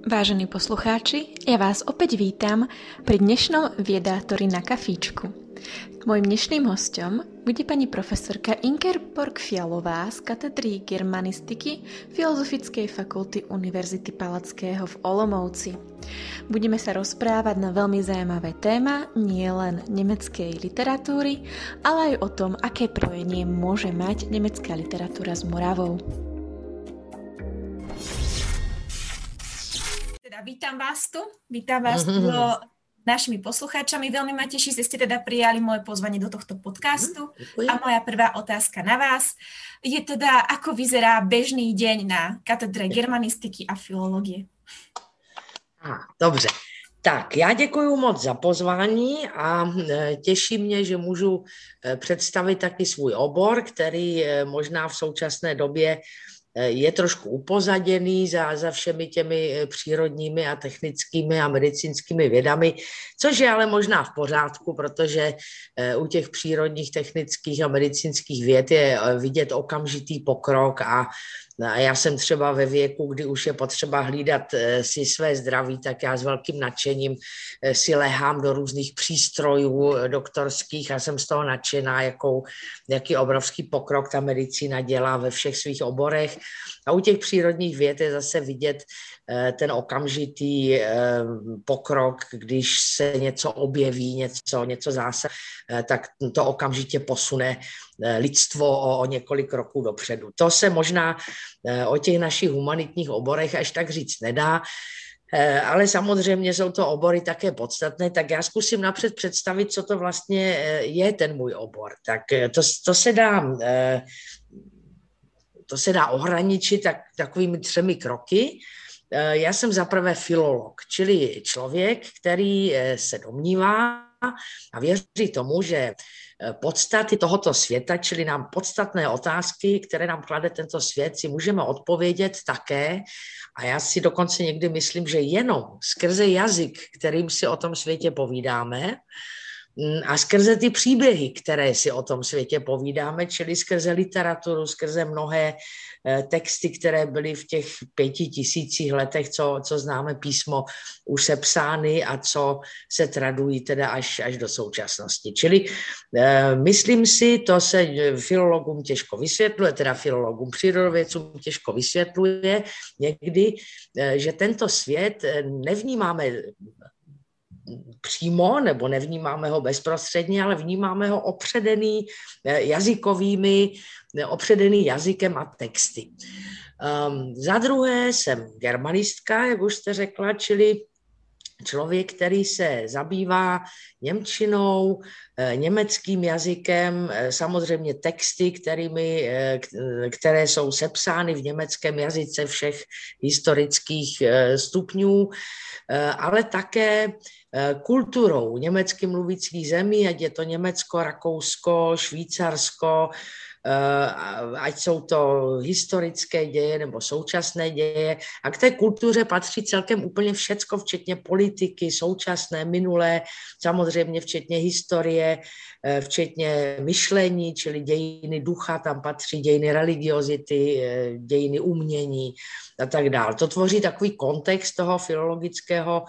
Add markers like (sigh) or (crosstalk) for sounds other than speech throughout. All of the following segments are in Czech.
Vážení poslucháči, ja vás opäť vítam pri dnešnom Viedátori na kafíčku. Mojím dnešným hostom bude pani profesorka Inkerborg Fialová z katedry germanistiky Filozofickej fakulty Univerzity Palackého v Olomouci. Budeme sa rozprávať na veľmi zaujímavé téma, nie len nemeckej literatúry, ale aj o tom, aké projenie môže mať nemecká literatúra s Moravou. Vítám vás tu, vítám vás tu mm-hmm. našimi poslucháčami. Veľmi ma teší, že ste teda prijali moje pozvanie do tohto podcastu. Mm, a moja prvá otázka na vás je teda, ako vyzerá bežný deň na katedre germanistiky a filologie? A, dobře. Tak, já děkuji moc za pozvání a e, těší mě, že můžu e, představit taky svůj obor, který e, možná v současné době je trošku upozaděný za, za všemi těmi eh, přírodními a technickými a medicínskými vědami, což je ale možná v pořádku, protože eh, u těch přírodních, technických a medicínských věd je eh, vidět okamžitý pokrok a a já jsem třeba ve věku, kdy už je potřeba hlídat eh, si své zdraví, tak já s velkým nadšením eh, si lehám do různých přístrojů eh, doktorských a jsem z toho nadšená, jakou, jaký obrovský pokrok ta medicína dělá ve všech svých oborech. A u těch přírodních věd je zase vidět ten okamžitý pokrok, když se něco objeví, něco, něco zase, tak to okamžitě posune lidstvo o, o několik roků dopředu. To se možná Eh, o těch našich humanitních oborech až tak říct nedá, eh, ale samozřejmě jsou to obory také podstatné, tak já zkusím napřed představit, co to vlastně eh, je ten můj obor. Tak to, to se dá to se dá ohraničit tak, takovými třemi kroky. Já jsem zaprvé filolog, čili člověk, který se domnívá a věří tomu, že podstaty tohoto světa, čili nám podstatné otázky, které nám klade tento svět, si můžeme odpovědět také. A já si dokonce někdy myslím, že jenom skrze jazyk, kterým si o tom světě povídáme, a skrze ty příběhy, které si o tom světě povídáme, čili skrze literaturu, skrze mnohé Eh, texty, které byly v těch pěti tisících letech, co, co známe písmo, už sepsány a co se tradují teda až, až do současnosti. Čili eh, myslím si, to se filologům těžko vysvětluje, teda filologům přírodovědcům těžko vysvětluje někdy, eh, že tento svět nevnímáme přímo, nebo nevnímáme ho bezprostředně, ale vnímáme ho opředený jazykovými opředený jazykem a texty. Um, za druhé jsem germanistka, jak už jste řekla, čili člověk, který se zabývá němčinou, eh, německým jazykem, eh, samozřejmě texty, kterými, eh, které jsou sepsány v německém jazyce všech historických stupňů, ale také kulturou. Německy mluvících zemí, ať je to Německo, Rakousko, Švýcarsko, ať jsou to historické děje nebo současné děje. A k té kultuře patří celkem úplně všecko, včetně politiky, současné, minulé, samozřejmě včetně historie, eh, včetně myšlení, čili dějiny ducha, tam patří dějiny religiozity, eh, dějiny umění a tak dále. To tvoří takový kontext toho filologického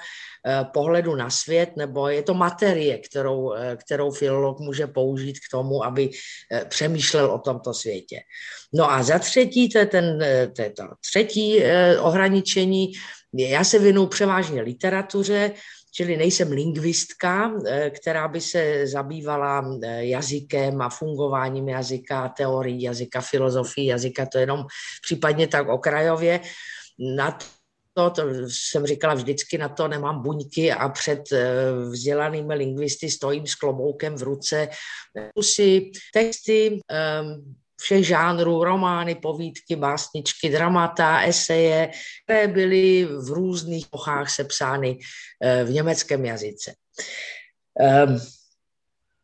Eh, pohledu na svět, nebo je to materie, kterou, eh, kterou filolog může použít k tomu, aby eh, přemýšlel o tomto světě. No a za třetí, to je, ten, to, je to třetí ohraničení, já se věnuju převážně literatuře, čili nejsem lingvistka, která by se zabývala jazykem a fungováním jazyka, teorií jazyka, filozofii jazyka, to jenom případně tak okrajově. Na to, to jsem říkala vždycky, na to nemám buňky a před eh, vzdělanými lingvisty stojím s kloboukem v ruce. Si texty všech žánrů, romány, povídky, básničky, dramata, eseje, které byly v různých pochách sepsány uh, v německém jazyce. Um,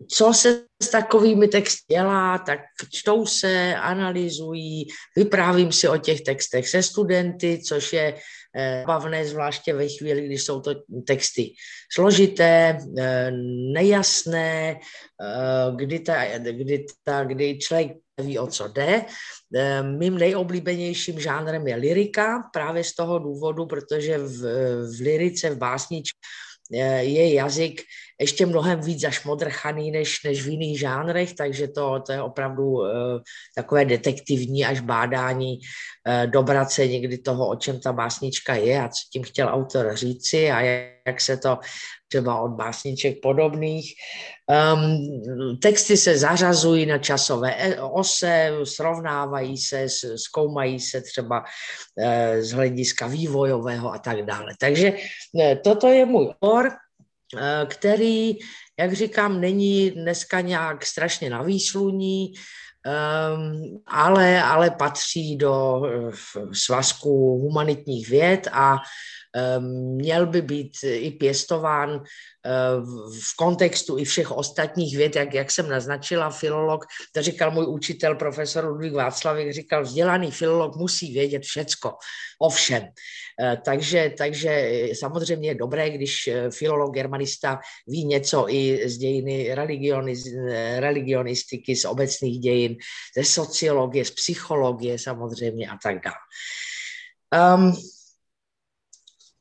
co se s takovými texty dělá, tak čtou se, analyzují, vyprávím si o těch textech se studenty, což je Eh, bavné, zvláště ve chvíli, kdy jsou to texty složité, eh, nejasné, eh, kdy, ta, kdy, ta, kdy člověk neví, o co jde. Mým nejoblíbenějším žánrem je lyrika, právě z toho důvodu, protože v, v lirice, v básničce je jazyk ještě mnohem víc zašmodrchaný než, než v jiných žánrech, takže to, to je opravdu uh, takové detektivní až bádání, uh, dobrat se někdy toho, o čem ta básnička je a co tím chtěl autor říci a jak se to třeba od básniček podobných. Um, texty se zařazují na časové e, ose, srovnávají se, zkoumají se třeba uh, z hlediska vývojového a tak dále. Takže uh, toto je můj or, který, jak říkám, není dneska nějak strašně na výsluní, ehm, ale, ale patří do svazku humanitních věd a měl by být i pěstován v kontextu i všech ostatních věd, jak, jak jsem naznačila, filolog, to říkal můj učitel, profesor Ludvík Václavik, říkal, vzdělaný filolog musí vědět všecko, o všem. Eh, takže, takže samozřejmě je dobré, když eh, filolog, germanista ví něco i z dějiny religionistiky, z obecných dějin, ze sociologie, z psychologie samozřejmě a tak dále. Um,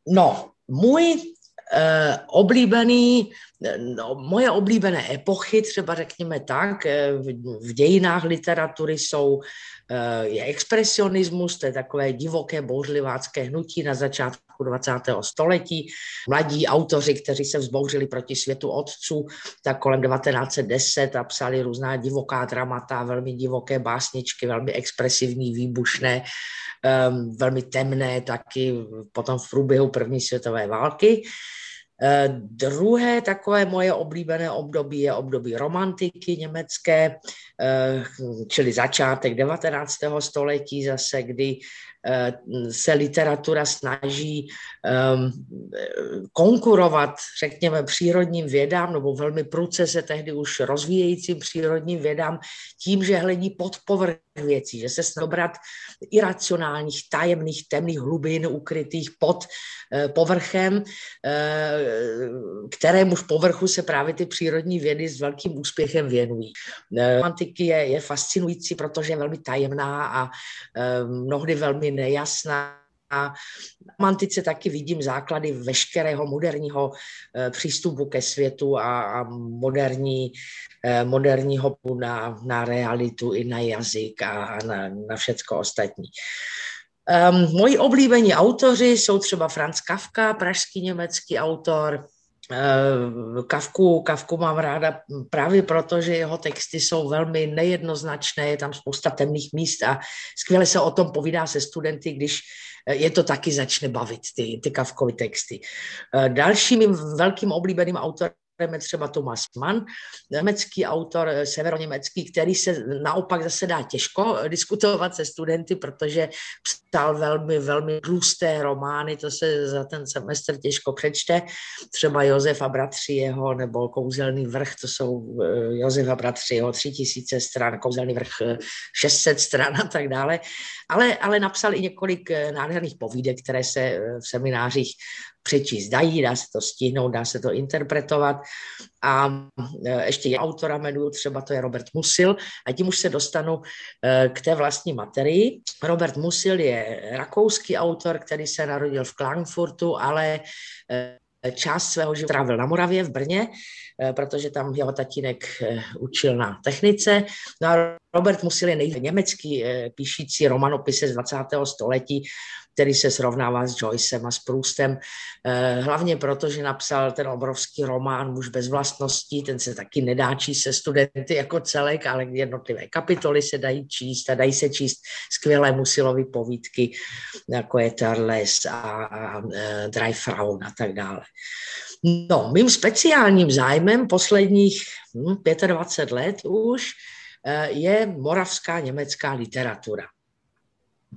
no, můj Eh, oblíbený, no, moje oblíbené epochy, třeba řekněme tak, eh, v, dějinách literatury jsou eh, je expresionismus, to je takové divoké bouřlivácké hnutí na začátku 20. století. Mladí autoři, kteří se vzbouřili proti světu otců, tak kolem 1910 a psali různá divoká dramata, velmi divoké básničky, velmi expresivní, výbušné, velmi temné taky potom v průběhu první světové války. Eh, druhé takové moje oblíbené období je období romantiky německé, eh, čili začátek 19. století zase, kdy se literatura snaží konkurovat, řekněme, přírodním vědám, nebo velmi pruce se tehdy už rozvíjejícím přírodním vědám, tím, že hledí pod povrch věcí, že se snobrat iracionálních, tajemných, temných hlubin ukrytých pod eh, povrchem, eh, kterému v povrchu se právě ty přírodní vědy s velkým úspěchem věnují. Romantiky je, je fascinující, protože je velmi tajemná a mnohdy velmi nejasná. A romantice taky vidím základy veškerého moderního eh, přístupu ke světu a, a moderní, eh, moderního na, na realitu i na jazyk a na, na všecko ostatní. Um, moji oblíbení autoři jsou třeba Franz Kafka, pražský německý autor, Kavku, Kavku mám ráda právě proto, že jeho texty jsou velmi nejednoznačné, je tam spousta temných míst a skvěle se o tom povídá se studenty, když eh, je to taky začne bavit, ty, ty Kavkovy texty. Eh, dalším velkým oblíbeným autorem je třeba Thomas Mann, německý autor, eh, severoněmecký, který se naopak zase dá těžko diskutovat se studenty, protože psal velmi, velmi tlusté romány, to se za ten semestr těžko přečte, třeba Josef a bratři jeho, nebo Kouzelný vrch, to jsou eh, Josef a bratři jeho, tři tisíce stran, Kouzelný vrch 600 eh, stran a tak dále, ale, ale napsal i několik nádherných povídek, které se v seminářích přečíst dají, dá se to stihnout, dá se to interpretovat. A e, ještě je autora jmenuju, třeba to je Robert Musil, a tím už se dostanu e, k té vlastní materii. Robert Musil je rakouský autor, který se narodil v Klagenfurtu, ale e, část svého života trávil na Moravě v Brně, protože tam jeho tatínek učil na technice. No a Robert Musil je nejvíc německý píšící romanopise z 20. století, který se srovnává s Joycem a s Proustem, eh, hlavně proto, že napsal ten obrovský román Muž bez vlastností, ten se taky nedá číst se studenty jako celek, ale jednotlivé kapitoly se dají číst a dají se číst skvělé musilovy povídky, jako je Terles a, a, a eh, a tak dále. No, mým speciálním zájmem posledních hm, 25 let už eh, je moravská německá literatura.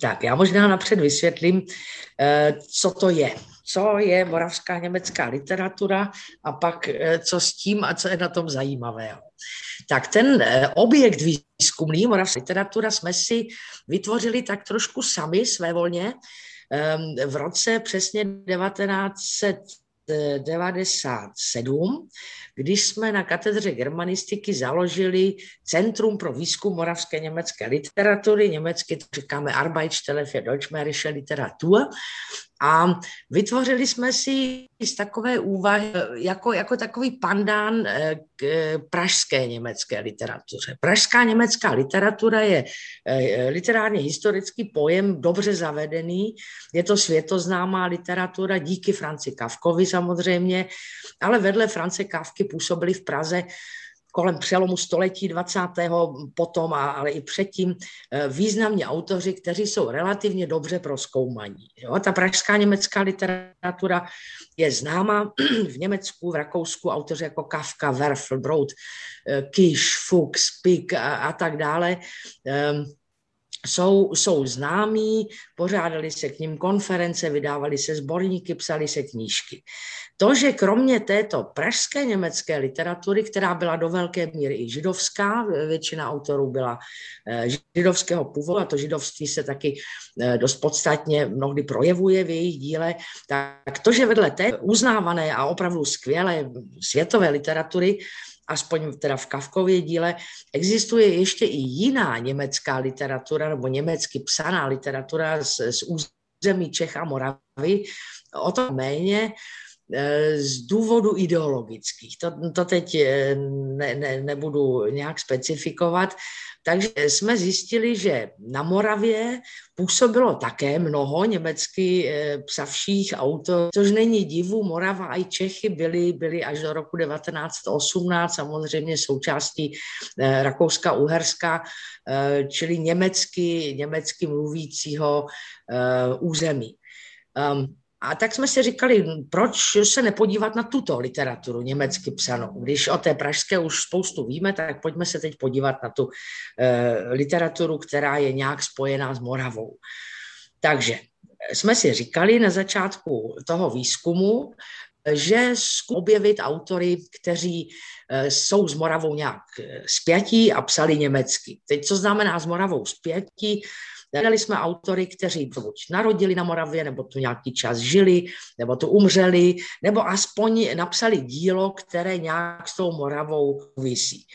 Tak já možná napřed vysvětlím, eh, co to je. Co je moravská německá literatura a pak eh, co s tím a co je na tom zajímavého. Tak ten eh, objekt výzkumný moravská literatura jsme si vytvořili tak trošku sami svévolně v roce přesně 1900 1997, když jsme na katedře germanistiky založili Centrum pro výzkum moravské německé literatury, německy to říkáme Arbeitsstelle für Deutschmärische Literatur, a vytvořili jsme si z takové úvahy jako, jako takový pandán eh, k eh, pražské německé literatuře. Pražská německá literatura je eh, literárně historický pojem dobře zavedený, je to světoznámá literatura díky Franci Kavkovi samozřejmě, ale vedle France Kavky působili v Praze kolem přelomu století 20. potom, ale i předtím, eh, významní autoři, kteří jsou relativně dobře proskoumaní. Jo? Ta pražská německá literatura je známa (clears throat) v Německu, v Rakousku, autoři jako Kafka, Werfel, Brod, eh, Kiš, Fuchs, Pick a, a tak dále. Um, jsou, jsou známí, pořádali se k ním konference, vydávali se sborníky, psali se knížky. To, že kromě této pražské německé literatury, která byla do velké míry i židovská, většina autorů byla eh, židovského původu a to židovství se taky eh, dost podstatně mnohdy projevuje v jejich díle, tak to, že vedle té uznávané a opravdu skvělé světové literatury aspoň teda v Kavkově díle, existuje ještě i jiná německá literatura nebo německy psaná literatura z, z území Čech a Moravy, o to méně, z důvodu ideologických. To, to teď e, ne, ne, nebudu nějak specifikovat, takže jsme zjistili, že na Moravě působilo také mnoho německy eh, psavších autorů, což není divu, Morava a i Čechy byly, byly až do roku 1918 samozřejmě součástí eh, Rakouska-Uherska, eh, čili německy, německy mluvícího území. Ehm, a tak jsme si říkali, proč se nepodívat na tuto literaturu německy psanou. Když o té pražské už spoustu víme, tak pojďme se teď podívat na tu e, literaturu, která je nějak spojená s Moravou. Takže jsme si říkali na začátku toho výzkumu, že objevit autory, kteří eh, jsou s Moravou nějak eh, spjatí a psali německy. Teď co znamená s Moravou spjatí? Hledali jsme autory, kteří buď narodili na Moravě, nebo tu nějaký čas žili, nebo tu umřeli, nebo aspoň napsali dílo, které nějak s tou Moravou visí.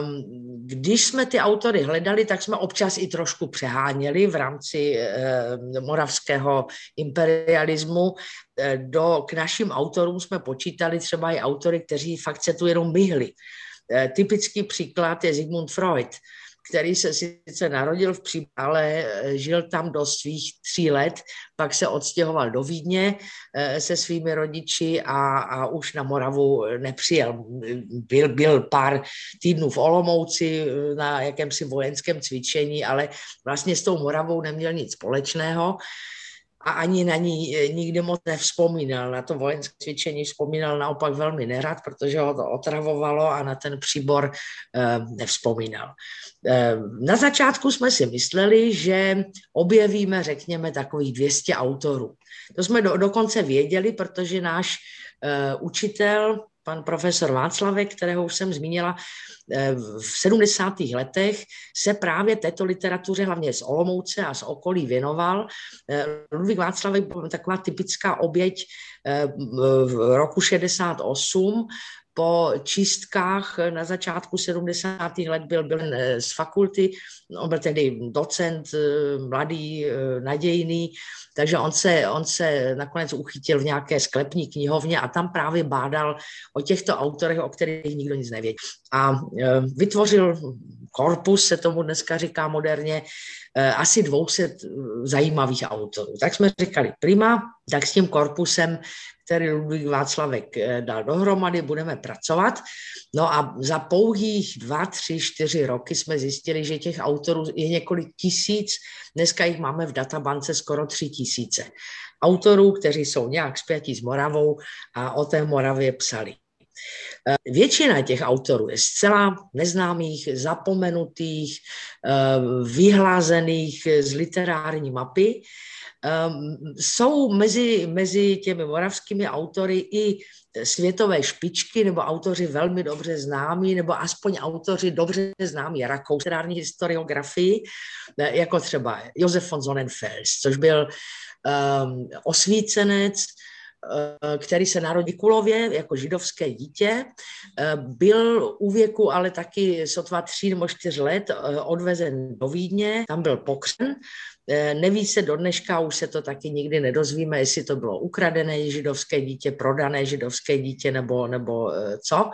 Um, když jsme ty autory hledali, tak jsme občas i trošku přeháněli v rámci uh, moravského imperialismu. Eh, do, k našim autorům jsme počítali třeba i autory, kteří fakt se tu jenom myhli. Uh, typický příklad je Sigmund Freud který se sice narodil v Příbram, ale eh, žil tam do svých tří let, pak se odstěhoval do Vídně eh, se svými rodiči a, a už na Moravu nepřijel. Byl, byl pár týdnů v Olomouci eh, na jakémsi vojenském cvičení, ale vlastně s tou Moravou neměl nic společného a ani na ní eh, nikdy moc nevzpomínal. Na to vojenské cvičení vzpomínal naopak velmi nerad, protože ho to otravovalo a na ten příbor eh, nevzpomínal. Eh, na začátku jsme si mysleli, že objevíme, řekněme, takových 200 autorů. To jsme do, dokonce věděli, protože náš učitel pan profesor Václavek, kterého už jsem zmínila, eh, v 70. letech se právě této literatuře, hlavně z Olomouce a z okolí věnoval. Eh, Ludvík Václavek byl taková typická oběť eh, v roku 68, po čistkách na začátku 70. let byl, byl z fakulty, on byl tedy docent, mladý, nadějný, takže on se, on se nakonec uchytil v nějaké sklepní knihovně a tam právě bádal o těchto autorech, o kterých nikdo nic nevěděl. A vytvořil korpus, se tomu dneska říká moderně, asi 200 zajímavých autorů. Tak jsme říkali, prima, tak s tím korpusem který Ludvík Václavek e, dal dohromady, budeme pracovat. No a za pouhých dva, tři, čtyři roky jsme zjistili, že těch autorů je několik tisíc, dneska jich máme v databance skoro tři tisíce. Autorů, kteří jsou nějak zpětí s Moravou a o té Moravě psali. Eh, většina těch autorů je zcela neznámých, zapomenutých, eh, vyhlázených z literární mapy. Ehm, jsou mezi, mezi těmi moravskými autory i světové špičky nebo autoři velmi dobře známí, nebo aspoň autoři dobře známí rakouské historiografii, jako třeba Josef von Sonnenfels, což byl um, osvícenec, který se narodil Kulově jako židovské dítě. Byl u věku ale taky sotva tří nebo čtyř let odvezen do Vídně, tam byl pokřen neví se do dneška, už se to taky nikdy nedozvíme, jestli to bylo ukradené židovské dítě, prodané židovské dítě nebo, nebo eh, co.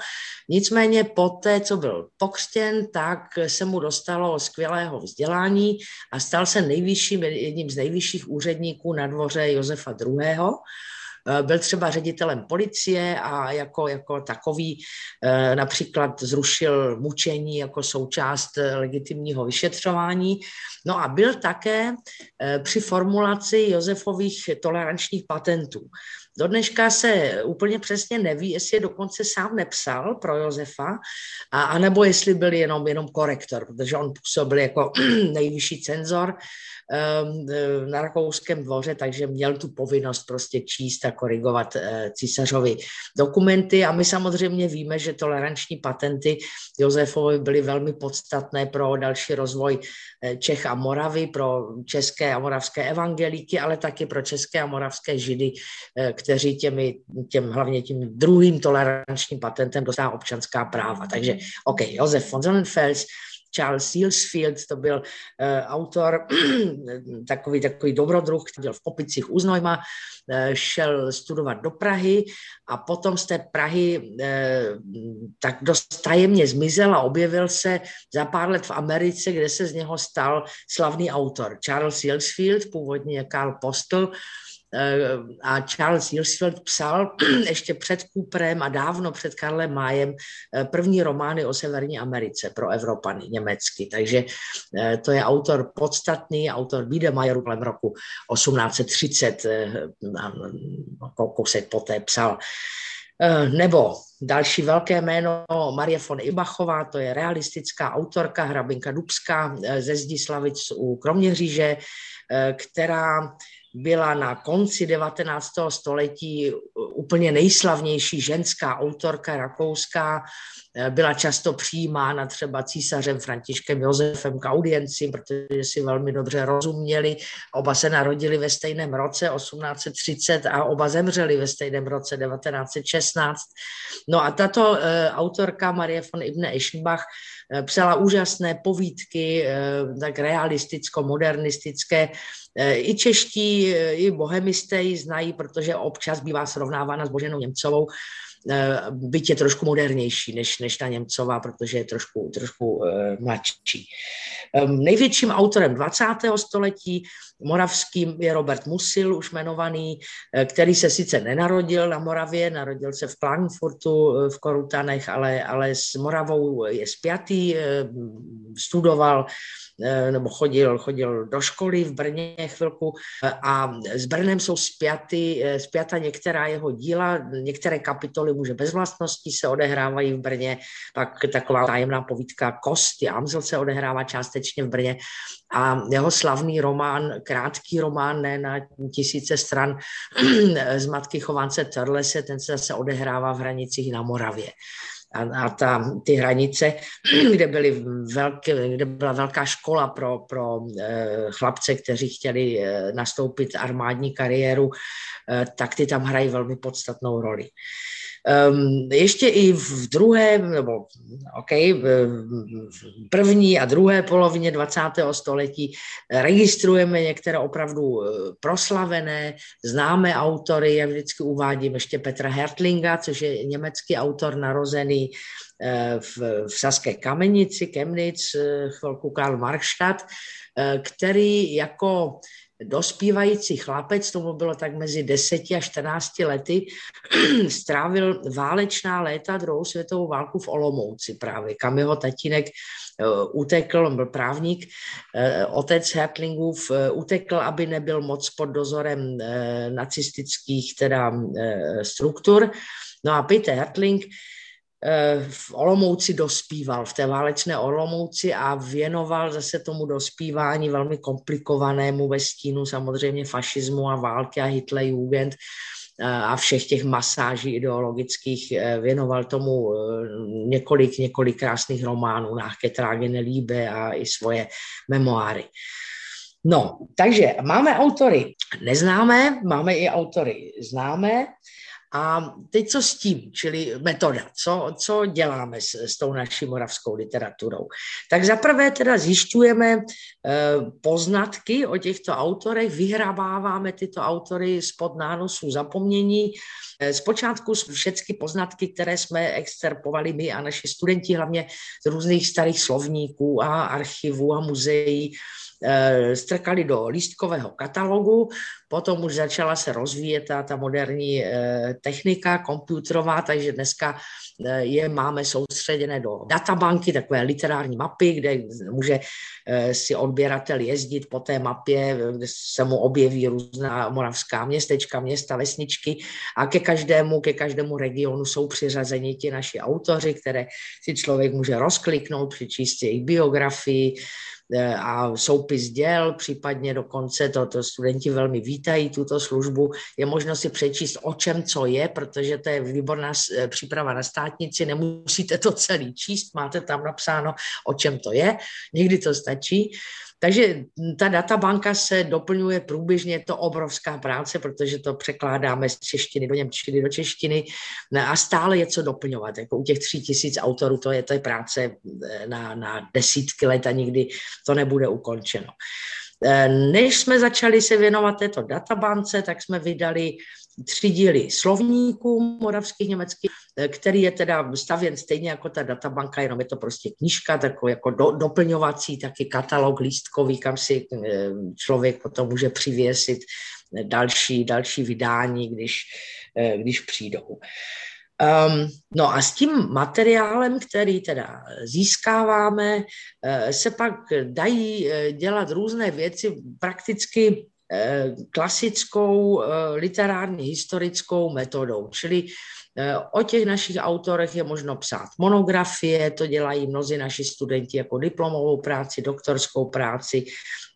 Nicméně po té, co byl pokřtěn, tak se mu dostalo skvělého vzdělání a stal se nejvyšším, jedním z nejvyšších úředníků na dvoře Josefa II. Eh, byl třeba ředitelem policie a jako, jako takový eh, například zrušil mučení jako součást eh, legitimního vyšetřování. No a byl také při formulaci Josefových tolerančních patentů. Do dneška se úplně přesně neví, jestli je dokonce sám nepsal pro Josefa, a, anebo jestli byl jenom, jenom korektor, protože on působil jako (clears throat) nejvyšší cenzor e, na rakouském dvoře, takže měl tu povinnost prostě číst a korigovat e, císařovi dokumenty. A my samozřejmě víme, že toleranční patenty Josefovi byly velmi podstatné pro další rozvoj e, Čech a Moravy, pro české a moravské evangelíky, ale taky pro české a moravské židy, kteří těmi, těm, hlavně tím druhým tolerančním patentem dostává občanská práva. Takže OK, Josef von Sonnenfels, Charles Sealsfield, to byl uh, autor, (clears throat) takový, takový dobrodruh, který byl v Kopicích u Znojma, uh, šel studovat do Prahy a potom z té Prahy uh, tak dost tajemně zmizel a objevil se za pár let v Americe, kde se z něho stal slavný autor. Charles Sealsfield, původně Karl Postel, a Charles Hilsfeld psal (clears throat) ještě před Cooperem a dávno před Karlem Májem eh, první romány o Severní Americe pro Evropany německy. Takže eh, to je autor podstatný, autor Biedermeieru kolem roku 1830, kousek poté psal. Nebo další velké jméno Marie von Ibachová, to je realistická autorka, hrabinka Dubská ze Zdislavic u Kroměříže, která byla na konci 19. století úplně nejslavnější ženská autorka rakouská, byla často přijímána třeba císařem Františkem Josefem k audienci, protože si velmi dobře rozuměli. Oba se narodili ve stejném roce 1830 a oba zemřeli ve stejném roce 1916. No a tato uh, autorka Marie von Ibne Eschenbach psala úžasné povídky, uh, tak realisticko-modernistické, i čeští, i bohemisté ji znají, protože občas bývá srovnávána s Boženou Němcovou, Eh, byť je trošku modernější než, než ta Němcová, protože je trošku, trošku mladší. Největším autorem 20. století moravským je Robert Musil, už jmenovaný, eh, který se sice nenarodil na Moravě, narodil se v Klagenfurtu v Korutanech, ale, ale s Moravou je spjatý, studoval Eh, nebo chodil, chodil do školy v Brně chvilku eh, a s Brnem jsou spjaty, eh, spjata některá jeho díla, některé kapitoly muže bez vlastnosti se odehrávají v Brně, pak taková tajemná povídka Kost, Amzel se odehrává částečně v Brně a jeho slavný román, krátký román, ne na tisíce stran (clears throat) z matky Chovance Törlese, ten se zase odehrává v hranicích na Moravě a, a ta, ty hranice, (clears throat) kde, byly velké, kde byla velká škola pro, pro e, chlapce, kteří chtěli e, nastoupit armádní kariéru, e, tak ty tam hrají velmi podstatnou roli. Um, ještě i v druhé, nebo OK, v první a druhé polovině 20. století registrujeme některé opravdu eh, proslavené, známé autory. Já vždycky uvádím ještě Petra Hertlinga, což je německý autor narozený eh, v, v Saské Kamenici, Chemnitz, eh, chvilku Karl Markstadt, který jako dospívající chlapec, tomu bylo tak mezi 10 a 14 lety, (clears throat) strávil válečná léta druhou světovou válku v Olomouci právě, kam jeho tatínek eh, utekl, on byl právník, eh, otec Hertlingův eh, utekl, aby nebyl moc pod dozorem nacistických teda struktur. No a Peter Hertling v Olomouci dospíval, v té válečné Olomouci a věnoval zase tomu dospívání velmi komplikovanému ve stínu samozřejmě fašismu a války a Hitlerjugend eh, a všech těch masáží ideologických eh, věnoval tomu několik, několik krásných románů, Nachke Tragene Líbe a i svoje memoáry. No, takže máme autory neznámé, máme i autory známé. A teď co s tím, čili metoda, co, co děláme s, s tou naší moravskou literaturou? Tak zaprvé teda zjišťujeme e, poznatky o těchto autorech, vyhrabáváme tyto autory spod nánosů zapomnění. E, zpočátku všechny poznatky, které jsme excerpovali my a naši studenti, hlavně z různých starých slovníků a archivů a muzeí, Eh, strkali do lístkového katalogu, potom už začala se rozvíjet ta, ta moderní eh, technika komputerová, takže dneska eh, je máme soustředěné do databanky, takové literární mapy, kde může si odběratel jezdit po té mapě, kde se mu objeví různá moravská městečka, města, vesničky a ke každému, ke každému regionu jsou přiřazeni ti naši autoři, které si člověk může rozkliknout, přečíst jejich biografii, a soupis děl, případně dokonce to, to studenti velmi vítají tuto službu. Je možno si přečíst, o čem co je, protože to je výborná e, příprava na státnici, nemusíte to celý číst, máte tam napsáno, o čem to je, někdy to stačí. Takže ta databanka se doplňuje průběžně, to obrovská práce, protože to překládáme z češtiny do němčiny, do češtiny a stále je co doplňovat. Jako u těch tří tisíc autorů to je, to je práce eh, na, na desítky let a nikdy to nebude ukončeno. Eh, než jsme začali se věnovat této databance, tak jsme vydali tři díly slovníků moravských německých, eh, který je teda stavěn stejně jako ta databanka, jenom je to prostě knížka, takový jako do, doplňovací, taky katalog lístkový, kam si eh, člověk potom může přivěsit další, další vydání, když, když přijdou. Um, no a s tím materiálem, který teda získáváme, eh, se pak dají eh, dělat různé věci prakticky eh, klasickou literárně historickou metodou, čili O těch našich autorech je možno psát monografie, to dělají mnozí naši studenti jako diplomovou práci, doktorskou práci,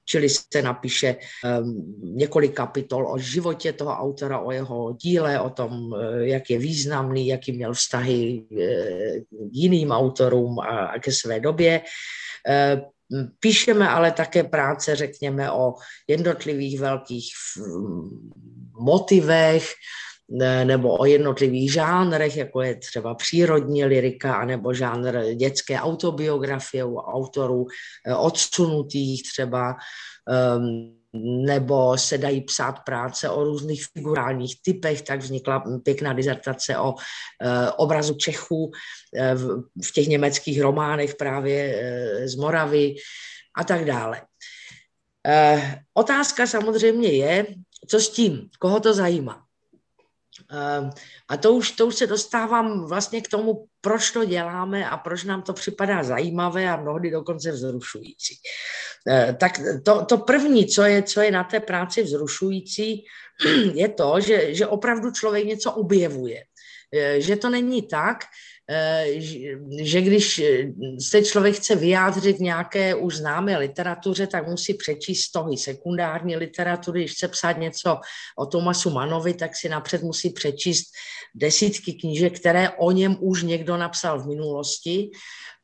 čili se napíše um, několik kapitol o životě toho autora, o jeho díle, o tom, eh, jak je významný, jaký měl vztahy eh, k jiným autorům a ke své době. Píšeme ale také práce, řekněme, o jednotlivých velkých motivech, nebo o jednotlivých žánrech, jako je třeba přírodní lirika, anebo žánr dětské autobiografie u autorů eh, odsunutých třeba, ehm, nebo se dají psát práce o různých figurálních typech, tak vznikla pěkná dizertace o eh, obrazu Čechů eh, v těch německých románech právě z Moravy a tak dále. Otázka samozřejmě je, co s tím, koho to zajímá. Ehm, a to už, to už se dostávám vlastně k tomu, proč to děláme a proč nám to připadá zajímavé a mnohdy dokonce vzrušující. Ehm, tak to, to první, co je, co je na té práci vzrušující, (clears throat) je to, že, že opravdu člověk něco objevuje. Ehm, že to není tak, Eh, že když se člověk chce vyjádřit nějaké už známé literatuře, tak musí přečíst stohy sekundární literatury. Když chce psát něco o Tomasu Manovi, tak si napřed musí přečíst desítky knížek, které o něm už někdo napsal v minulosti.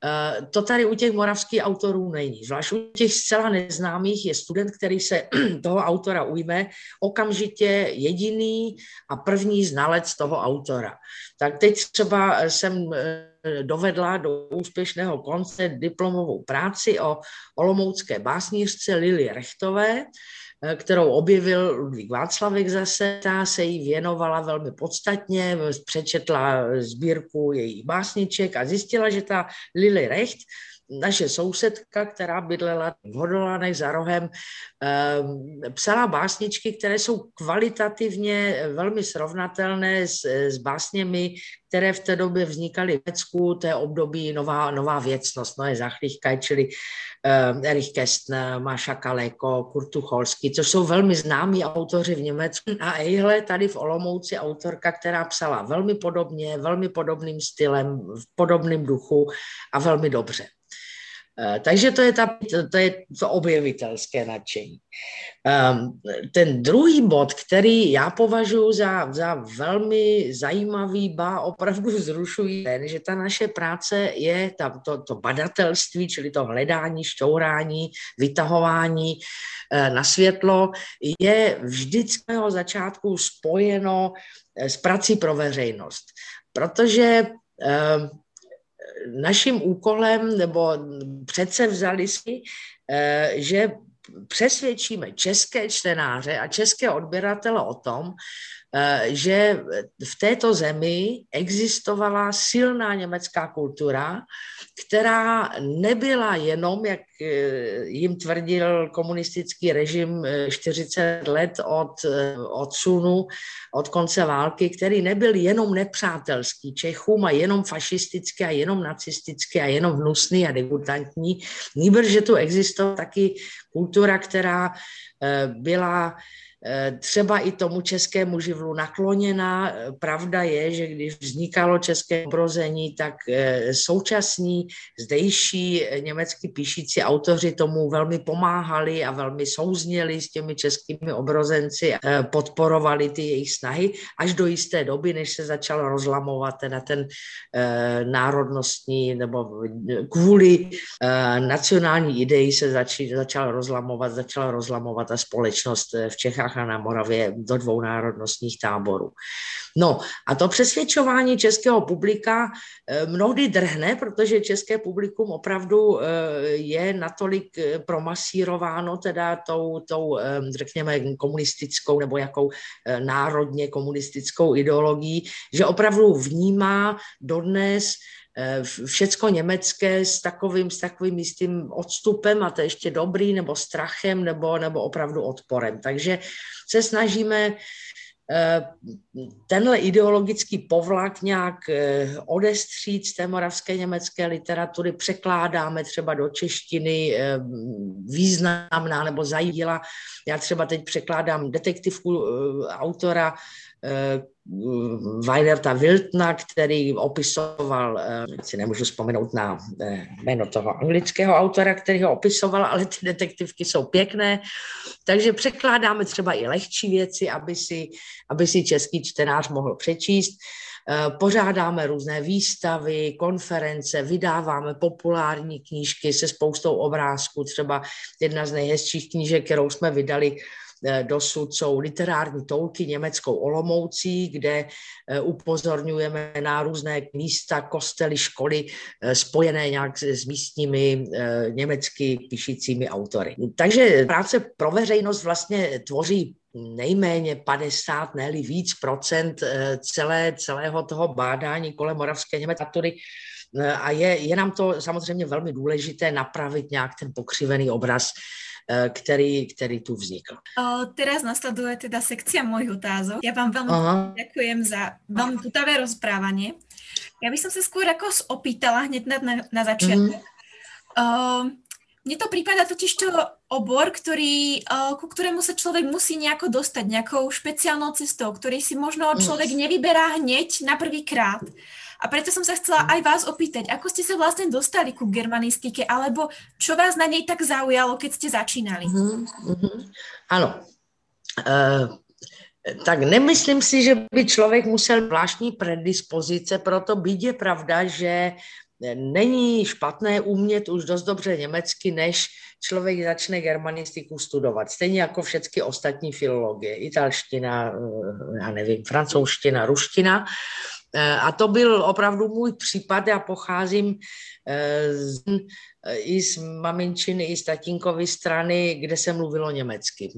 Eh, to tady u těch moravských autorů není. Zvlášť u těch zcela neznámých je student, který se (clears throat) toho autora ujme, okamžitě jediný a první znalec toho autora. Tak teď třeba jsem eh, dovedla do úspěšného konce diplomovou práci o olomoucké básnířce Lily Rechtové, kterou objevil Ludvík Václavek zase, ta se jí věnovala velmi podstatně, přečetla sbírku jejich básniček a zjistila, že ta Lily Recht naše sousedka, která bydlela v Hodolánech za rohem, ehm, psala básničky, které jsou kvalitativně velmi srovnatelné s, s básněmi, které v té době vznikaly v Německu, to je období nová, nová věcnost, no je Zachlíchkaj, čili uh, Erich Kästner, Maša Kaleko, Kurt Tucholsky, což jsou velmi známí autoři v Německu. A Eihle tady v Olomouci autorka, která psala velmi podobně, velmi podobným stylem, v podobném duchu a velmi dobře. Eh, takže to je, ta, to, je to objevitelské nadšení. Um, ten druhý bod, který já považuji za, za velmi zajímavý, ba opravdu vzrušují, ten, že ta naše práce je ta, to, to badatelství, čili to hledání, šťourání, vytahování eh, na světlo, je vždycky od začátku spojeno eh, s prací pro veřejnost. Protože ehm, naším úkolem, nebo přece vzali si, eh, že přesvědčíme české čtenáře a české odběratele o tom, že v této zemi existovala silná německá kultura, která nebyla jenom, jak eh, jim tvrdil komunistický režim 40 eh, let od odsunu, od konce války, který nebyl jenom nepřátelský Čechům a jenom fašistický a jenom nacistický a jenom hnusný a degutantní, nýbrž, že tu existovala taky kultura, která byla Eh, třeba i tomu českému živlu nakloněná. Eh, pravda je, že když vznikalo české obrození, tak eh, současní zdejší německy píšící autoři tomu velmi pomáhali a velmi souzněli s těmi českými obrozenci, podporovali ty jejich snahy až do jisté doby, než se začal rozlamovat teda ten národnostní nebo kvůli nacionální ideji se začal rozlamovat, začala rozlamovat ta společnost v Čechách Čechách a na Moravě do dvou národnostních táborů. No a to přesvědčování českého publika eh, mnohdy drhne, protože české publikum opravdu eh, je natolik eh, promasírováno teda tou, tou řekněme, komunistickou nebo jakou národně komunistickou ideologií, že opravdu vnímá dodnes všecko německé s takovým, s takovým jistým odstupem a to ještě dobrý, nebo strachem, nebo, nebo opravdu odporem. Takže se snažíme eh, tenhle ideologický povlak nějak eh, odestřít z té moravské německé literatury, překládáme třeba do češtiny eh, významná nebo zajíla. Já třeba teď překládám detektivku autora Weinerta Wiltna, který opisoval, eh, si nemůžu vzpomenout na eh, jméno toho anglického autora, který ho opisoval, ale ty detektivky jsou pěkné, takže překládáme třeba i lehčí věci, aby si, aby si český čtenář mohl přečíst. Eh, pořádáme různé výstavy, konference, vydáváme populární knížky se spoustou obrázků. Třeba jedna z nejhezčích knížek, kterou jsme vydali, Eh, dosud jsou literární tolky německou Olomoucí, kde eh, upozorňujeme na různé místa, kostely, školy eh, spojené nějak s místními německy píšícími autory. Takže práce pro veřejnost vlastně tvoří nejméně 50, ne víc procent celé, celého toho bádání kolem moravské německé a je, je nám to samozřejmě velmi důležité napravit nějak ten pokřivený obraz Eh, který, který tu vznikl. O, teraz nasleduje teda sekcia mojich otázok. Ja vám Aha. ďakujem za veľmi putavé rozprávanie. Ja by som sa skôr ako opýtala hneď na, na, na začiatok. Mm. mne to prípada totiž to obor, ktorý, ku ktorému sa človek musí nejako dostať, nejakou špeciálnou cestou, ktorý si možno človek mm. nevyberá hneď na prvý krát. A preto som sa chcela aj vás opýtať, ako ste sa vlastne dostali ku germanistike, alebo čo vás na nej tak zaujalo, keď ste začínali? Mm-hmm. Ano. Uh, tak nemyslím si, že by člověk musel zvláštní predispozice, proto byť je pravda, že není špatné umět už dost dobře německy, než člověk začne germanistiku studovat. Stejně jako všechny ostatní filologie. Italština, eh, já nevím, francouzština, ruština. Eh, a to byl opravdu můj případ. Já pocházím eh, z, eh, i z maminčiny, i z tatínkovy strany, kde se mluvilo německy.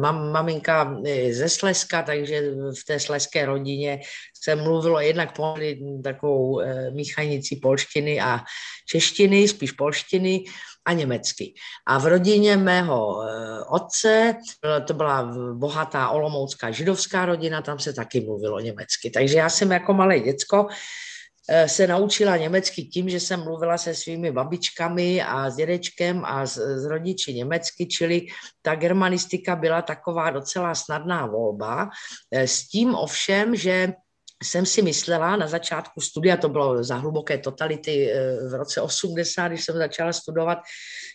Mám maminka ze Slezska, takže v té sleské rodině se mluvilo jednak takovou míchanicí polštiny a češtiny, spíš polštiny a německy. A v rodině mého eh, otce, to byla bohatá olomoucká židovská rodina, tam se taky mluvilo německy. Takže já jsem jako malé děcko eh, se naučila německy tím, že jsem mluvila se svými babičkami a s dědečkem a s, s rodiči německy, čili ta germanistika byla taková docela snadná volba, eh, s tím ovšem, že jsem si myslela na začátku studia, to bylo za hluboké totality v roce 80, když jsem začala studovat,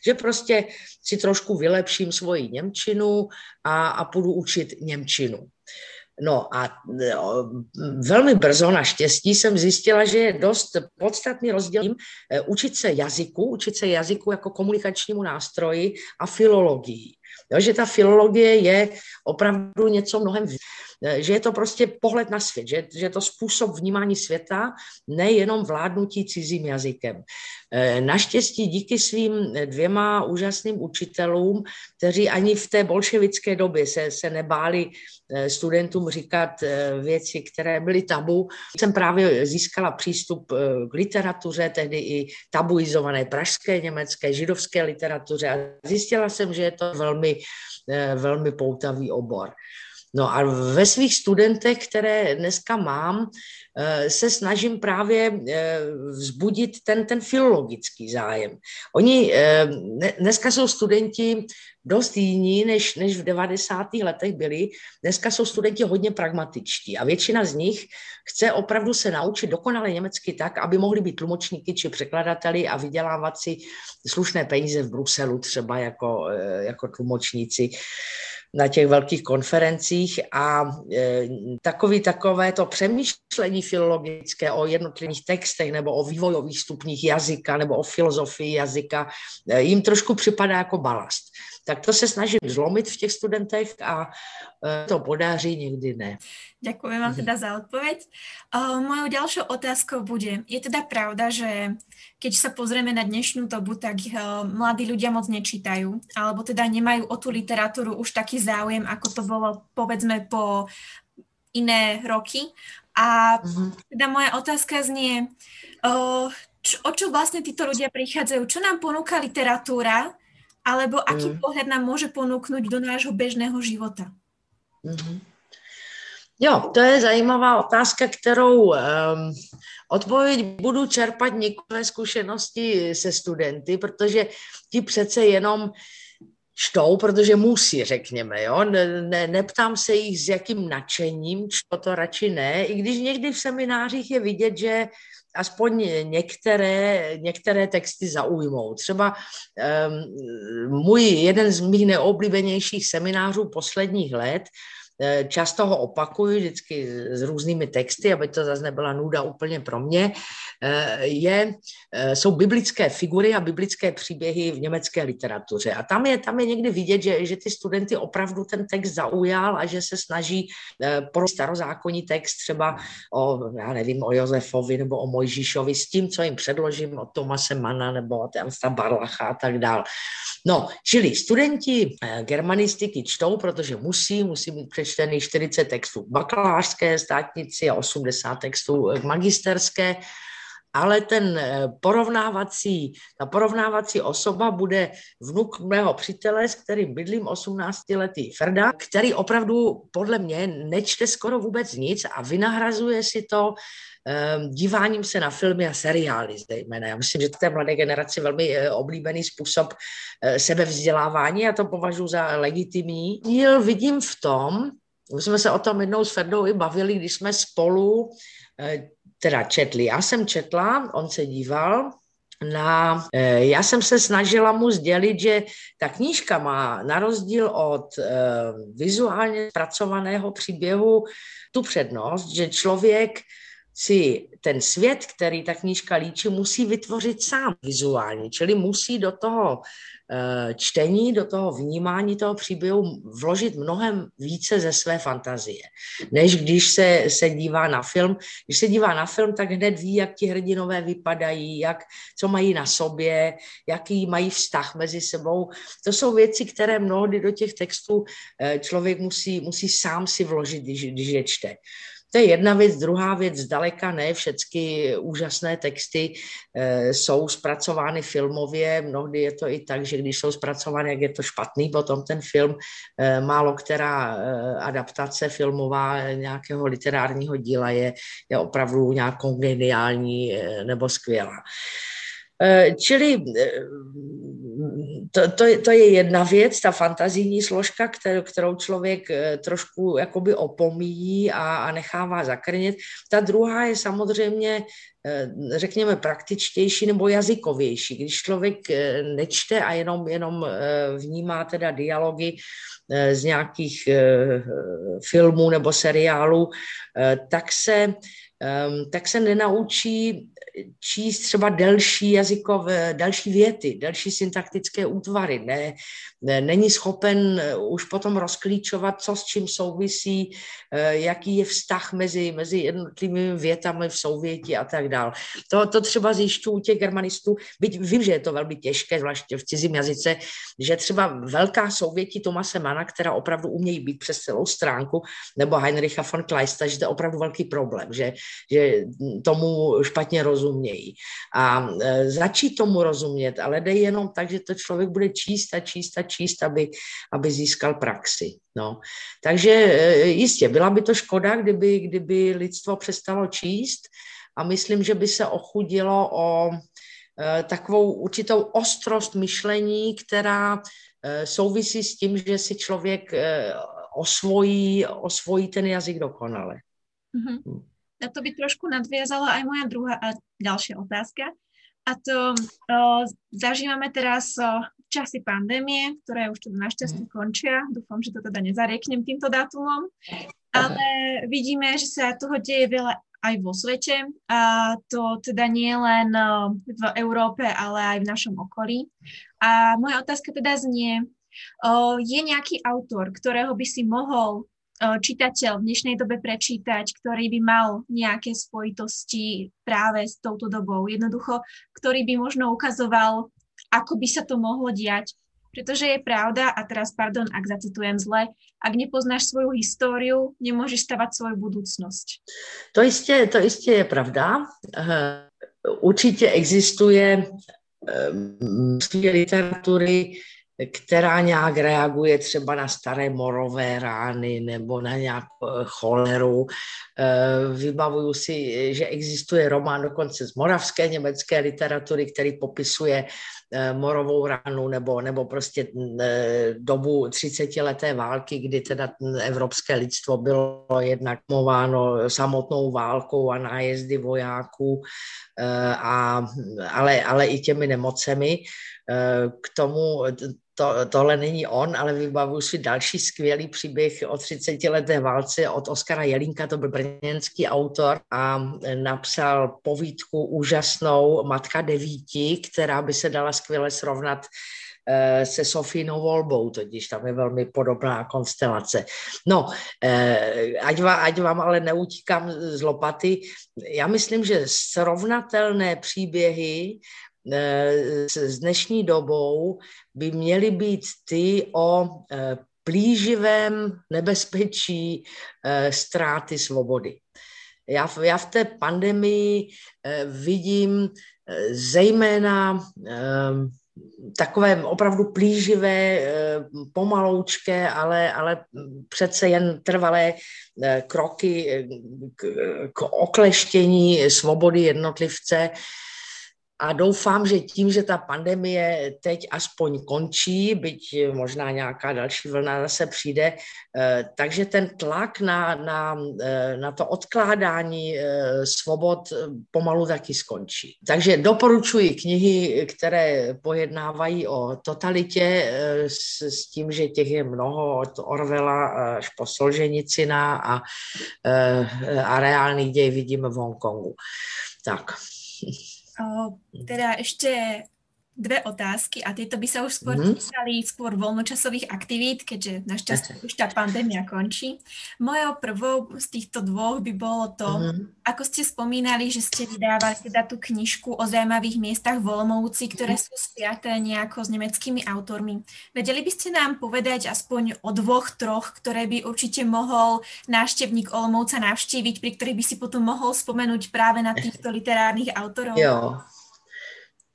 že prostě si trošku vylepším svoji Němčinu a, a půjdu učit Němčinu. No a velmi brzo naštěstí jsem zjistila, že je dost podstatný rozdíl eh, učit se jazyku, učit se jazyku jako komunikačnímu nástroji a filologii. Jo, že ta filologie je opravdu něco mnohem Eh, že je to prostě pohled na svět, že, že je to způsob vnímání světa, nejenom vládnutí cizím jazykem. Eh, naštěstí díky svým dvěma úžasným učitelům, kteří ani v té bolševické době se, se nebáli eh, studentům říkat věci, které byly tabu, jsem právě získala přístup k literatuře, tehdy i tabuizované pražské, německé, židovské literatuře a zjistila jsem, že je to velmi, velmi poutavý obor. No a ve svých studentech, které dneska mám, eh, se snažím právě eh, vzbudit ten, ten filologický zájem. Oni eh, dneska jsou studenti dost jiní, než, než v 90. letech byli. Dneska jsou studenti hodně pragmatičtí a většina z nich chce opravdu se naučit dokonale německy tak, aby mohli být tlumočníky či překladateli a vydělávat si slušné peníze v Bruselu třeba jako, jako tlumočníci na těch velkých konferencích a e, takový takové to přemýšlení filologické o jednotlivých textech nebo o vývojových stupních jazyka nebo o filozofii jazyka e, jim trošku připadá jako balast. Tak to se snažím zlomit v těch studentech a e, to podaří, někdy ne. Ďakujem vám teda za odpoveď. Uh, mojou ďalšou otázkou bude, je teda pravda, že keď sa pozrieme na dnešnú dobu, tak uh, mladí ľudia moc nečítajú, alebo teda nemajú o tú literatúru už taký záujem, ako to bolo povedzme po iné roky. A uh-huh. teda moja otázka znie, čo, o čo vlastne títo ľudia prichádzajú? Čo nám ponúka literatúra? Alebo aký uh-huh. pohľad nám môže ponúknuť do nášho bežného života? Uh-huh. Jo, to je zajímavá otázka, kterou um, odpověď budu čerpat některé zkušenosti se studenty, protože ti přece jenom čtou, protože musí, řekněme, jo. Ne, ne, neptám se jich s jakým nadšením, čto to radši ne, i když někdy v seminářích je vidět, že aspoň některé, některé texty zaujmou. Třeba um, můj jeden z mých neoblíbenějších seminářů posledních let často ho opakuju vždycky s různými texty, aby to zase nebyla nuda úplně pro mě, eh, je, eh, jsou biblické figury a biblické příběhy v německé literatuře. A tam je, tam je někdy vidět, že, že ty studenty opravdu ten text zaujal a že se snaží pro starozákonní text třeba o, já nevím, o Josefovi nebo o Mojžíšovi s tím, co jim předložím, o Tomase Mana nebo o Ernsta Barlacha a tak dál. No, čili studenti germanistiky čtou, protože musí, musí mít přečtených 40 textů. K bakalářské státnici a 80 textů k magisterské, ale ten eh, porovnávací, ta porovnávací osoba bude vnuk mého přítele, s kterým bydlím 18-letý Ferda, který opravdu podle mě nečte skoro vůbec nic a vynahrazuje si to díváním se na filmy a seriály zejména. Já myslím, že to je mladé generaci velmi uh, oblíbený způsob uh, sebevzdělávání a to považuji za legitimní. Díl vidím v tom, už jsme se o tom jednou s Ferdou i bavili, když jsme spolu eh, teda četli. Já jsem četla, on se díval, na, eh, já jsem se snažila mu sdělit, že ta knížka má na rozdíl od eh, vizuálně zpracovaného příběhu tu přednost, že člověk si ten svět, který ta knížka líčí, musí vytvořit sám vizuálně, čili musí do toho Eh, čtení, do toho vnímání toho příběhu vložit mnohem více ze své fantazie, než když se, se dívá na film. Když se dívá na film, tak hned ví, jak ti hrdinové vypadají, jak, co mají na sobě, jaký mají vztah mezi sebou. To jsou věci, které mnohdy do těch textů eh, člověk musí, musí sám si vložit, když, když je čte. To je jedna věc. Druhá věc, zdaleka ne všechny úžasné texty e, jsou zpracovány filmově. Mnohdy je to i tak, že když jsou zpracovány, jak je to špatný potom ten film. E, málo která e, adaptace filmová nějakého literárního díla je, je opravdu nějakou geniální nebo skvělá. Čili to, to, to je jedna věc, ta fantazijní složka, kterou, kterou člověk eh, trošku jakoby opomíjí a, a nechává zakrnit. Ta druhá je samozřejmě, eh, řekněme, praktičtější nebo jazykovější. Když člověk nečte a jenom, jenom vnímá teda dialogy z nějakých filmů nebo seriálů, tak se tak se nenaučí číst třeba delší jazykové, další věty, další syntaktické útvary. Ne, není schopen eh, už potom rozklíčovat, co s čím souvisí, eh, jaký je vztah mezi, mezi jednotlivými větami v souvěti a tak dále. To, to třeba zjišťuju u těch germanistů, byť vím, že je to velmi těžké, zvláště v cizím jazyce, že třeba velká souvětí Tomase Mana, která opravdu umějí být přes celou stránku, nebo Heinricha von Kleista, že to je opravdu velký problém, že, že tomu špatně rozumějí. A e, začít tomu rozumět, ale jde jenom tak, že to člověk bude číst a číst a číst, aby, aby získal praxi. No. Takže e, jistě, byla by to škoda, kdyby, kdyby lidstvo přestalo číst a myslím, že by se ochudilo o e, takovou určitou ostrost myšlení, která souvisí s tím, že si člověk osvojí, osvojí ten jazyk dokonale. Mm-hmm na to by trošku nadviazala aj moja druhá a ďalšia otázka. A to o, zažívame teraz o, časy pandémie, ktoré už teda našťastie mhm. končia. Dúfam, že to teda nezarieknem týmto dátumom. Ale vidíme, že sa toho deje veľa aj vo svete. A to teda nie len v Európe, ale aj v našom okolí. A moja otázka teda znie, je nejaký autor, ktorého by si mohol Eh, čitateľ v dnešnej dobe prečítať, ktorý by mal nejaké spojitosti práve s touto dobou. Jednoducho, ktorý by možno ukazoval, ako by sa to mohlo diať. Pretože je pravda, a teraz pardon, ak zacitujem zle, ak nepoznáš svoju históriu, nemôžeš stavať svoju budúcnosť. To jistě, to jistě je pravda. Eh, určitě existuje množství literatury, která nějak reaguje třeba na staré morové rány nebo na nějakou eh, choleru. Eh, vybavuju si, že existuje román dokonce z moravské německé literatury, který popisuje eh, morovou ránu nebo, nebo prostě dobu 30-leté války, kdy teda evropské lidstvo bylo jednak mováno samotnou válkou a nájezdy vojáků, a, ale, ale i těmi nemocemi. K tomu to, tohle není on, ale vybavuju si další skvělý příběh o 30 leté válce od Oskara Jelínka, to byl brněnský autor a napsal povídku úžasnou Matka devíti, která by se dala skvěle srovnat eh, se Sofínou volbou, totiž tam je velmi podobná konstelace. No, eh, ať vám, ať vám ale neutíkám z lopaty, já myslím, že srovnatelné příběhy s dnešní dobou by měly být ty o eh, plíživém nebezpečí eh, ztráty svobody. Já, v, já v té pandemii vidím zejména takové opravdu plíživé, pomaloučké, ale, ale přece jen trvalé kroky k, k okleštění svobody jednotlivce, a doufám, že tím, že ta pandemie teď aspoň končí, byť možná nějaká další vlna zase přijde, eh, takže ten tlak na, na, eh, na to odkládání eh, svobod pomalu taky skončí. Takže doporučuji knihy, které pojednávají o totalitě s, s tím, že těch je mnoho od Orvela až po Solženicina a, a reálný děj vidíme v Hongkongu. Tak. (laughs) teda ešte dve otázky a tieto by sa už skôr mm-hmm. týkali skôr voľnočasových aktivít, keďže našťastie už tá pandémia končí. Mojou prvou z týchto dvoch by bolo to, mm-hmm. ako ste spomínali, že ste vydávali teda tú knižku o zaujímavých miestach v Olomouci, ktoré sú spiaté nejako s nemeckými autormi. Vedeli by ste nám povedať aspoň o dvoch, troch, ktoré by určite mohol návštevník Olomouca navštíviť, pri ktorých by si potom mohol spomenúť práve na (laughs) týchto literárnych autorov? Jo,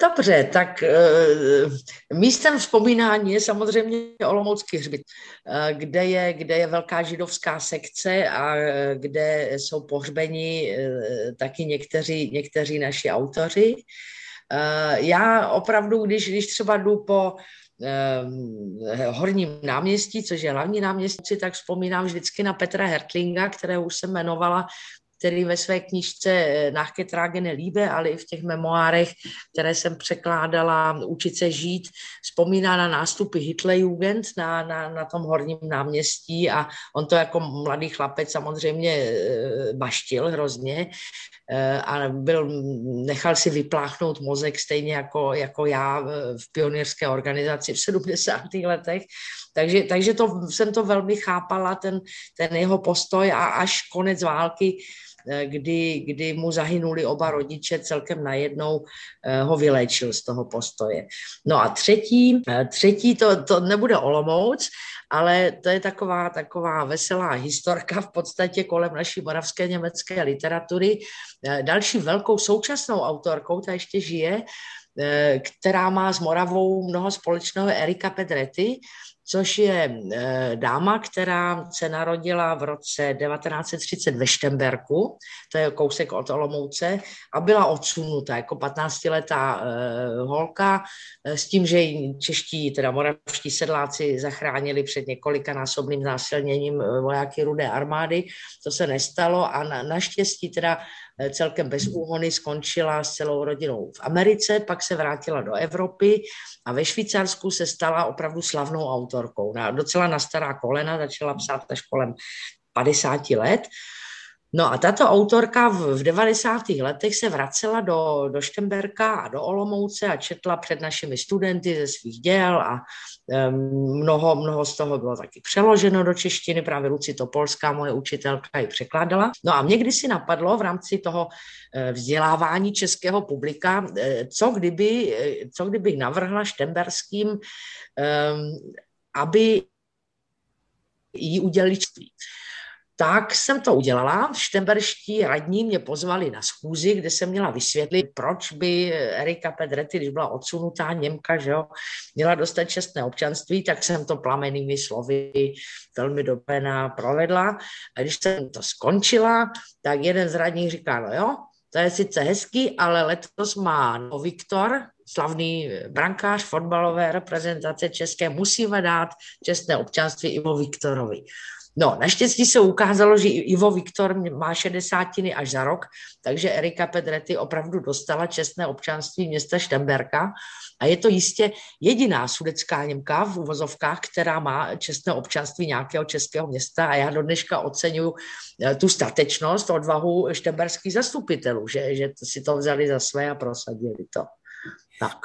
Dobře, tak e, místem vzpomínání je samozřejmě Olomoucký hřbit, e, kde je, kde je velká židovská sekce a e, kde jsou pohřbeni e, taky někteří, někteří naši autoři. E, já opravdu, když, když třeba jdu po Horním náměstí, což je hlavní náměstí, tak vzpomínám vždycky na Petra Hertlinga, které už jsem jmenovala který ve své knižce eh, Nachke Tragene Líbe, ale i v těch memoárech, které jsem překládala, Učit se žít, vzpomíná na nástupy Hitlerjugend na, na, na tom horním náměstí a on to jako mladý chlapec samozřejmě eh, baštil hrozně eh, a byl, nechal si vypláchnout mozek stejně jako, jako já v pionýrské organizaci v 70. letech. Takže, takže to, jsem to velmi chápala, ten, ten jeho postoj a až konec války Eh, kdy, kdy mu zahynuli oba rodiče, celkem najednou eh, ho vyléčil z toho postoje. No a třetí, eh, třetí to, to nebude Olomouc, ale to je taková, taková veselá historka v podstatě kolem naší moravské německé literatury. Další velkou současnou autorkou, ta ještě žije, která má s Moravou mnoho společného, Erika Pedretti, což je eh, dáma, která se narodila v roce 1930 ve Štemberku, to je kousek od Olomouce, a byla odsunuta jako 15-letá eh, holka eh, s tím, že ji čeští, teda moravští sedláci zachránili před několika násobným násilněním vojáky Rudé armády. To se nestalo a na, naštěstí teda celkem bez úhony skončila s celou rodinou v Americe, pak se vrátila do Evropy a ve Švýcarsku se stala opravdu slavnou autorkou. Docela na stará kolena, začala psát až kolem 50 let No a tato autorka v, v 90. letech se vracela do, do Štemberka a do Olomouce a četla před našimi studenty ze svých děl a um, mnoho, mnoho z toho bylo taky přeloženo do češtiny, právě Luci Topolská, moje učitelka, ji překládala. No a mě kdysi napadlo v rámci toho eh, vzdělávání českého publika, eh, co, kdyby, eh, co kdybych navrhla štemberským, um, aby jí udělali čtví tak jsem to udělala. Štemberští radní mě pozvali na schůzi, kde jsem měla vysvětlit, proč by Erika Pedretti, když byla odsunutá Němka, že jo, měla dostat čestné občanství, tak jsem to plamenými slovy velmi dobře provedla. A když jsem to skončila, tak jeden z radních říká, no jo, to je sice hezký, ale letos má no Viktor, slavný brankář fotbalové reprezentace české, musíme dát čestné občanství Ivo Viktorovi. No, naštěstí se ukázalo, že Ivo Viktor má šedesátiny až za rok, takže Erika Pedretti opravdu dostala čestné občanství města Štemberka a je to jistě jediná sudecká Němka v uvozovkách, která má čestné občanství nějakého českého města a já do dneška oceňuji eh, tu statečnost, odvahu štemberských zastupitelů, že, že si to vzali za své a prosadili to. Tak.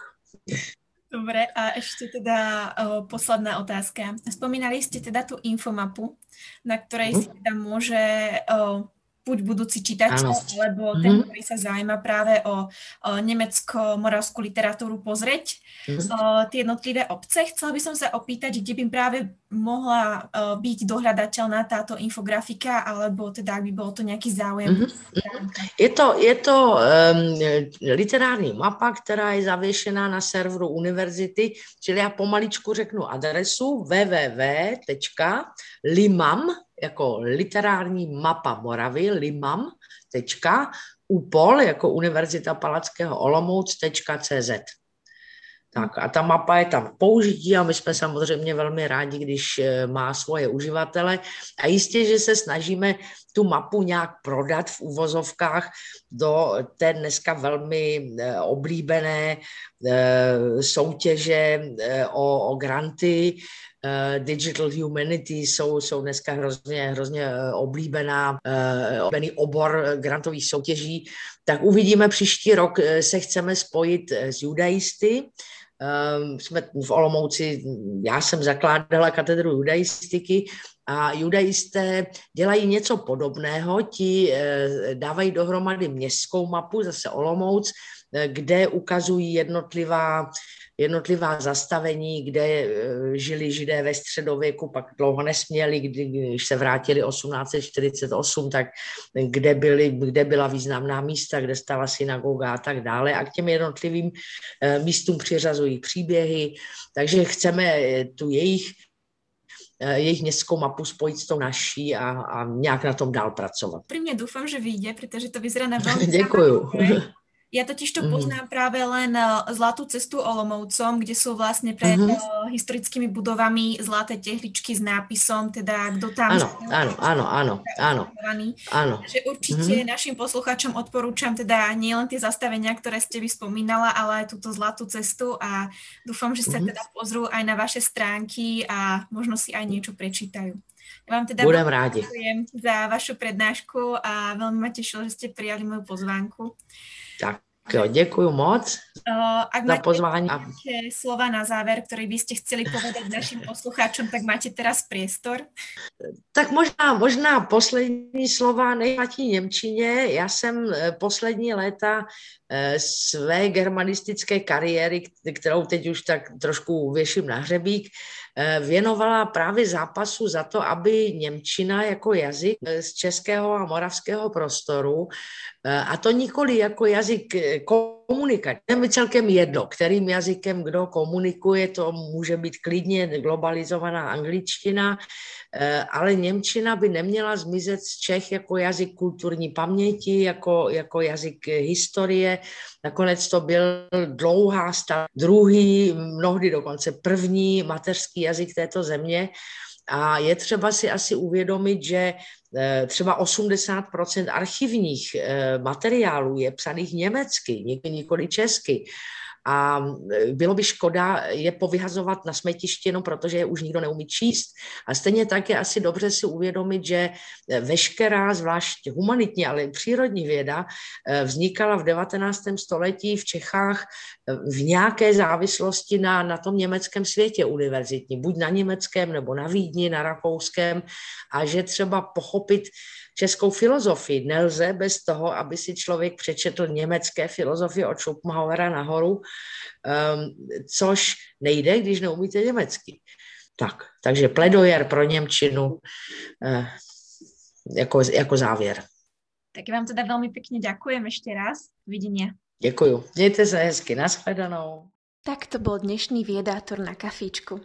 Dobre, a ešte teda uh, posledná otázka. Spomínali ste teda tú infomapu, na ktorej mm. si teda môže uh, buď budúci čitateľ, alebo mm-hmm. ten, ktorý sa zaujíma práve o, o nemecko-moravskú literatúru pozrieť mm-hmm. o, tie jednotlivé obce. Chcela by som sa opýtať, kde by práve mohla o, byť dohľadateľná táto infografika, alebo teda, ak by bol to nejaký záujem. Mm-hmm. Je to, je to um, literární mapa, která je zavěšená na serveru univerzity, čili já pomaličku řeknu adresu www.limam, jako literární mapa Moravy, limam, tečka, upol, jako Univerzita Palackého Olomouc.cz. Tak a ta mapa je tam použití a my jsme samozřejmě velmi rádi, když eh, má svoje uživatele. A jistě, že se snažíme tu mapu nějak prodat v uvozovkách do té dneska velmi eh, oblíbené eh, soutěže o, o granty, Digital Humanity jsou, jsou dneska hrozně, hrozně eh, oblíbená, uh, oblíbený obor grantových soutěží, tak uvidíme příští rok, se chceme spojit s judaisty, Um, jsme v Olomouci, já jsem zakládala katedru judaistiky a judaisté dělají něco podobného, ti dávají dohromady městskou mapu, zase Olomouc, kde ukazují jednotlivá jednotlivá zastavení, kde eh, žili židé ve středověku, pak dlouho nesměli, když se vrátili 1848, tak kde, byly, kde byla významná místa, kde stala synagoga a tak dále. A k těm jednotlivým eh, místům přiřazují příběhy, takže chceme eh, tu jejich jejich městskou mapu spojit s tou naší a, a nějak na tom dál pracovat. Pri mě doufám, že vyjde, protože to vyzerá na velmi (laughs) Děkuju. Ja totiž to mm. poznám práve len uh, Zlatú cestu Olomovcom, kde sú vlastne pred mm-hmm. uh, historickými budovami zlaté tehličky s nápisom, teda kto tam... Áno, áno, áno, áno, áno, áno. Takže určite mm-hmm. našim poslucháčom odporúčam teda nielen tie zastavenia, ktoré ste vyspomínala, ale aj túto Zlatú cestu a dúfam, že sa mm-hmm. teda pozrú aj na vaše stránky a možno si aj niečo prečítajú. Ja vám teda Budem rádi. za vašu prednášku a veľmi ma tešilo, že ste prijali moju pozvánku. Tak jo, děkuji moc uh, ak za pozvání. Ak slova na záver, ktoré by ste chceli povedať našim poslucháčom, tak máte teraz priestor. Tak možná, možná poslední slova nejplatí Němčině. Já jsem eh, poslední léta eh, své germanistické kariéry, kterou teď už tak trošku věším na hřebík, věnovala právě zápasu za to, aby Němčina jako jazyk eh, z českého a moravského prostoru, eh, a to nikoli jako jazyk komunikace. Je mi celkem jedno, kterým jazykem kdo komunikuje, to může být klidně globalizovaná angličtina, ale Němčina by neměla zmizet z Čech jako jazyk kulturní paměti, jako, jako jazyk historie. Nakonec to byl dlouhá stav, druhý, mnohdy dokonce první mateřský jazyk této země. A je třeba si asi uvědomit, že eh, třeba 80% archivních eh, materiálů je psaných německy, nikoli česky. A e, bylo by škoda je povyhazovat na smetiště, no protože je už nikdo neumí číst. A stejně tak je asi dobře si uvědomit, že e, veškerá, zvlášť humanitní, ale i přírodní věda, e, vznikala v 19. století v Čechách v nějaké závislosti na, na tom německém světě univerzitní, buď na německém, nebo na Vídni, na rakouském, a že třeba pochopit českou filozofii. Nelze bez toho, aby si člověk přečetl německé filozofie od Schopenhauera nahoru, um, což nejde, když neumíte německy. Tak, takže pledojer pro Němčinu uh, jako, jako závěr. Tak vám teda velmi pěkně děkujem ještě raz. Vidění. Děkuju. Mějte se hezky. Naschledanou. Tak to bol dnešný viedátor na kafíčku.